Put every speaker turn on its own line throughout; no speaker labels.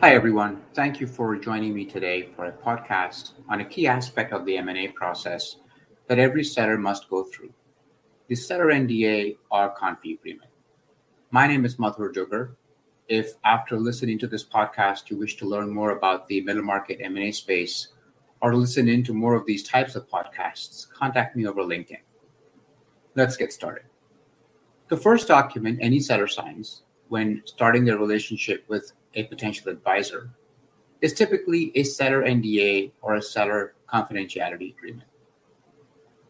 Hi, everyone. Thank you for joining me today for a podcast on a key aspect of the M&A process that every seller must go through, the seller NDA or confi agreement. My name is Madhur Duggar. If after listening to this podcast you wish to learn more about the middle market M&A space or listen into more of these types of podcasts, contact me over LinkedIn. Let's get started. The first document any seller signs when starting their relationship with a potential advisor is typically a seller NDA or a seller confidentiality agreement.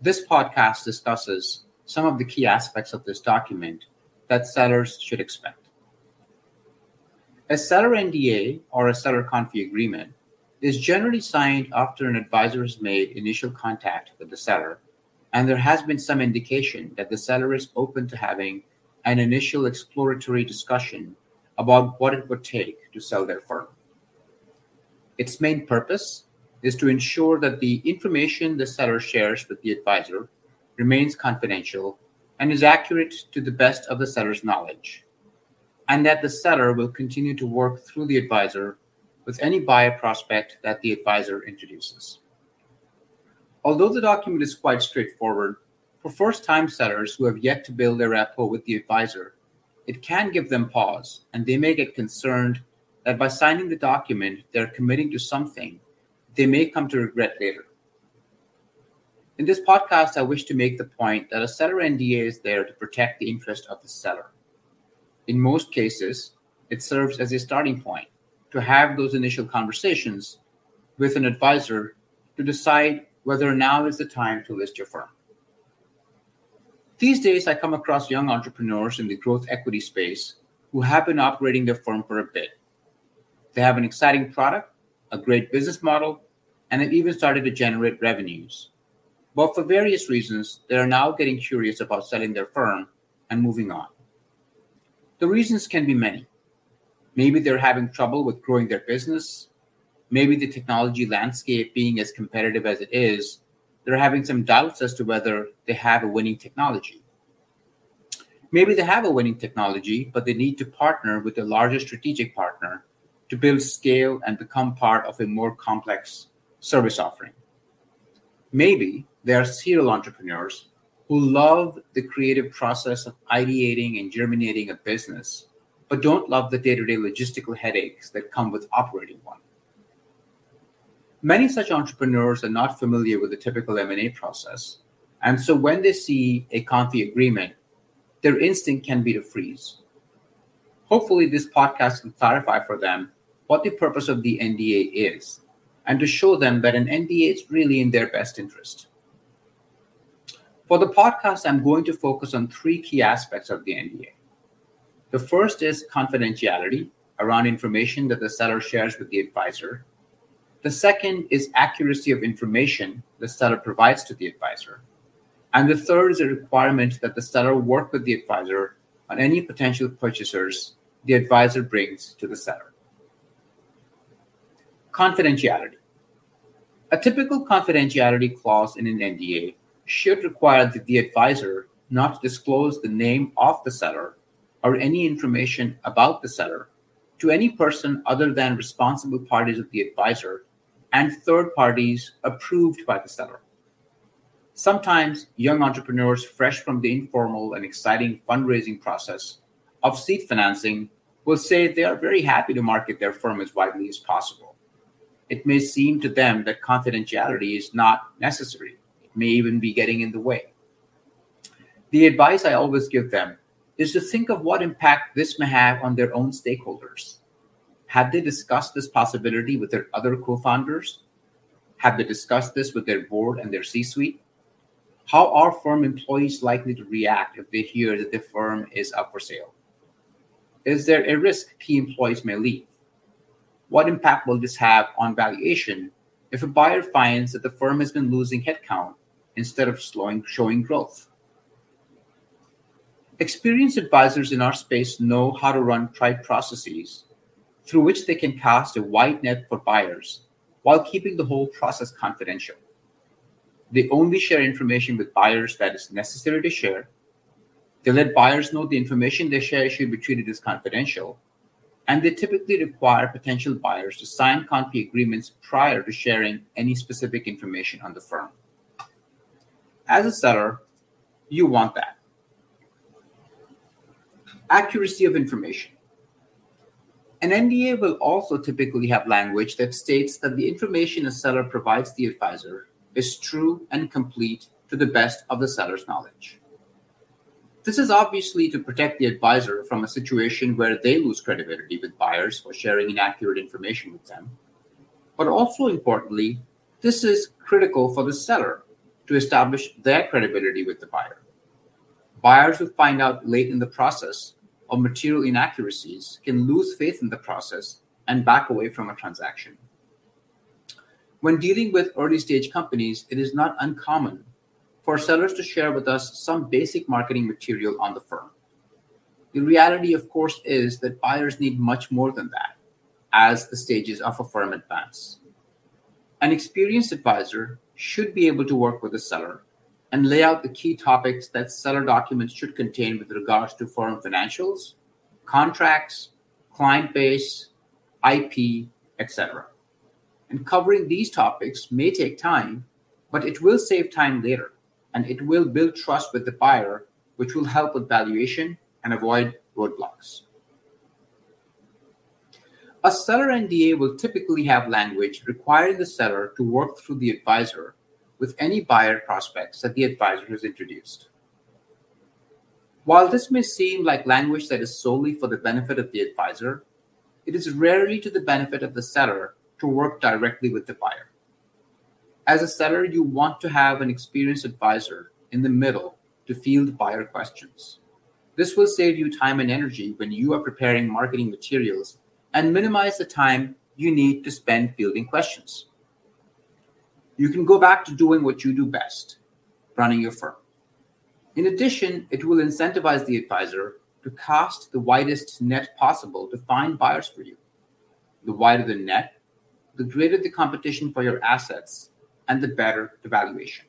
This podcast discusses some of the key aspects of this document that sellers should expect. A seller NDA or a seller confi agreement is generally signed after an advisor has made initial contact with the seller and there has been some indication that the seller is open to having an initial exploratory discussion about what it would take to sell their firm. Its main purpose is to ensure that the information the seller shares with the advisor remains confidential and is accurate to the best of the seller's knowledge, and that the seller will continue to work through the advisor with any buyer prospect that the advisor introduces. Although the document is quite straightforward, for first time sellers who have yet to build their rapport with the advisor, it can give them pause and they may get concerned that by signing the document, they're committing to something they may come to regret later. In this podcast, I wish to make the point that a seller NDA is there to protect the interest of the seller. In most cases, it serves as a starting point to have those initial conversations with an advisor to decide whether now is the time to list your firm. These days, I come across young entrepreneurs in the growth equity space who have been operating their firm for a bit. They have an exciting product, a great business model, and have even started to generate revenues. But for various reasons, they are now getting curious about selling their firm and moving on. The reasons can be many. Maybe they're having trouble with growing their business. Maybe the technology landscape being as competitive as it is, they're having some doubts as to whether they have a winning technology. Maybe they have a winning technology, but they need to partner with a larger strategic partner to build scale and become part of a more complex service offering. Maybe they are serial entrepreneurs who love the creative process of ideating and germinating a business, but don't love the day to day logistical headaches that come with operating one. Many such entrepreneurs are not familiar with the typical M&A process, and so when they see a confi agreement, their instinct can be to freeze. Hopefully, this podcast can clarify for them what the purpose of the NDA is and to show them that an NDA is really in their best interest. For the podcast, I'm going to focus on three key aspects of the NDA. The first is confidentiality around information that the seller shares with the advisor. The second is accuracy of information the seller provides to the advisor. And the third is a requirement that the seller work with the advisor on any potential purchasers the advisor brings to the seller. Confidentiality. A typical confidentiality clause in an NDA should require that the advisor not disclose the name of the seller or any information about the seller to any person other than responsible parties of the advisor and third parties approved by the seller. Sometimes young entrepreneurs fresh from the informal and exciting fundraising process of seed financing will say they are very happy to market their firm as widely as possible it may seem to them that confidentiality is not necessary. It may even be getting in the way. The advice I always give them is to think of what impact this may have on their own stakeholders. Have they discussed this possibility with their other co founders? Have they discussed this with their board and their C suite? How are firm employees likely to react if they hear that the firm is up for sale? Is there a risk key employees may leave? what impact will this have on valuation if a buyer finds that the firm has been losing headcount instead of slowing, showing growth? Experienced advisors in our space know how to run tried processes through which they can cast a wide net for buyers while keeping the whole process confidential. They only share information with buyers that is necessary to share. They let buyers know the information they share should be treated as confidential and they typically require potential buyers to sign confidentiality agreements prior to sharing any specific information on the firm. As a seller, you want that. Accuracy of information. An NDA will also typically have language that states that the information a seller provides the advisor is true and complete to the best of the seller's knowledge. This is obviously to protect the advisor from a situation where they lose credibility with buyers for sharing inaccurate information with them. But also importantly, this is critical for the seller to establish their credibility with the buyer. Buyers who find out late in the process of material inaccuracies can lose faith in the process and back away from a transaction. When dealing with early stage companies, it is not uncommon for sellers to share with us some basic marketing material on the firm. The reality, of course, is that buyers need much more than that as the stages of a firm advance. An experienced advisor should be able to work with the seller and lay out the key topics that seller documents should contain with regards to firm financials, contracts, client base, IP, etc. And covering these topics may take time, but it will save time later and it will build trust with the buyer, which will help with valuation and avoid roadblocks. A seller NDA will typically have language requiring the seller to work through the advisor with any buyer prospects that the advisor has introduced. While this may seem like language that is solely for the benefit of the advisor, it is rarely to the benefit of the seller to work directly with the buyer. As a seller, you want to have an experienced advisor in the middle to field buyer questions. This will save you time and energy when you are preparing marketing materials and minimize the time you need to spend fielding questions. You can go back to doing what you do best running your firm. In addition, it will incentivize the advisor to cast the widest net possible to find buyers for you. The wider the net, the greater the competition for your assets and the better the valuation.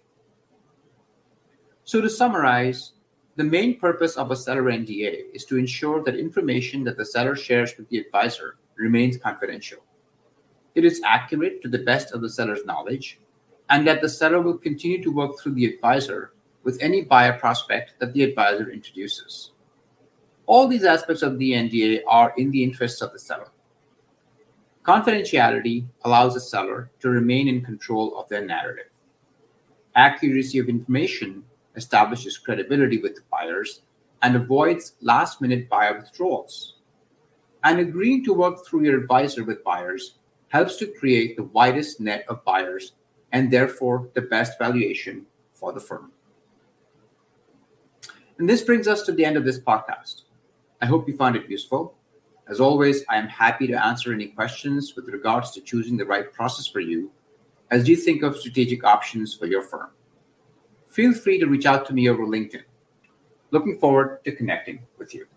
So, to summarize, the main purpose of a seller NDA is to ensure that information that the seller shares with the advisor remains confidential. It is accurate to the best of the seller's knowledge, and that the seller will continue to work through the advisor with any buyer prospect that the advisor introduces. All these aspects of the NDA are in the interests of the seller. Confidentiality allows the seller to remain in control of their narrative. Accuracy of information establishes credibility with the buyers and avoids last minute buyer withdrawals. And agreeing to work through your advisor with buyers helps to create the widest net of buyers and therefore the best valuation for the firm. And this brings us to the end of this podcast. I hope you found it useful. As always, I am happy to answer any questions with regards to choosing the right process for you as you think of strategic options for your firm. Feel free to reach out to me over LinkedIn. Looking forward to connecting with you.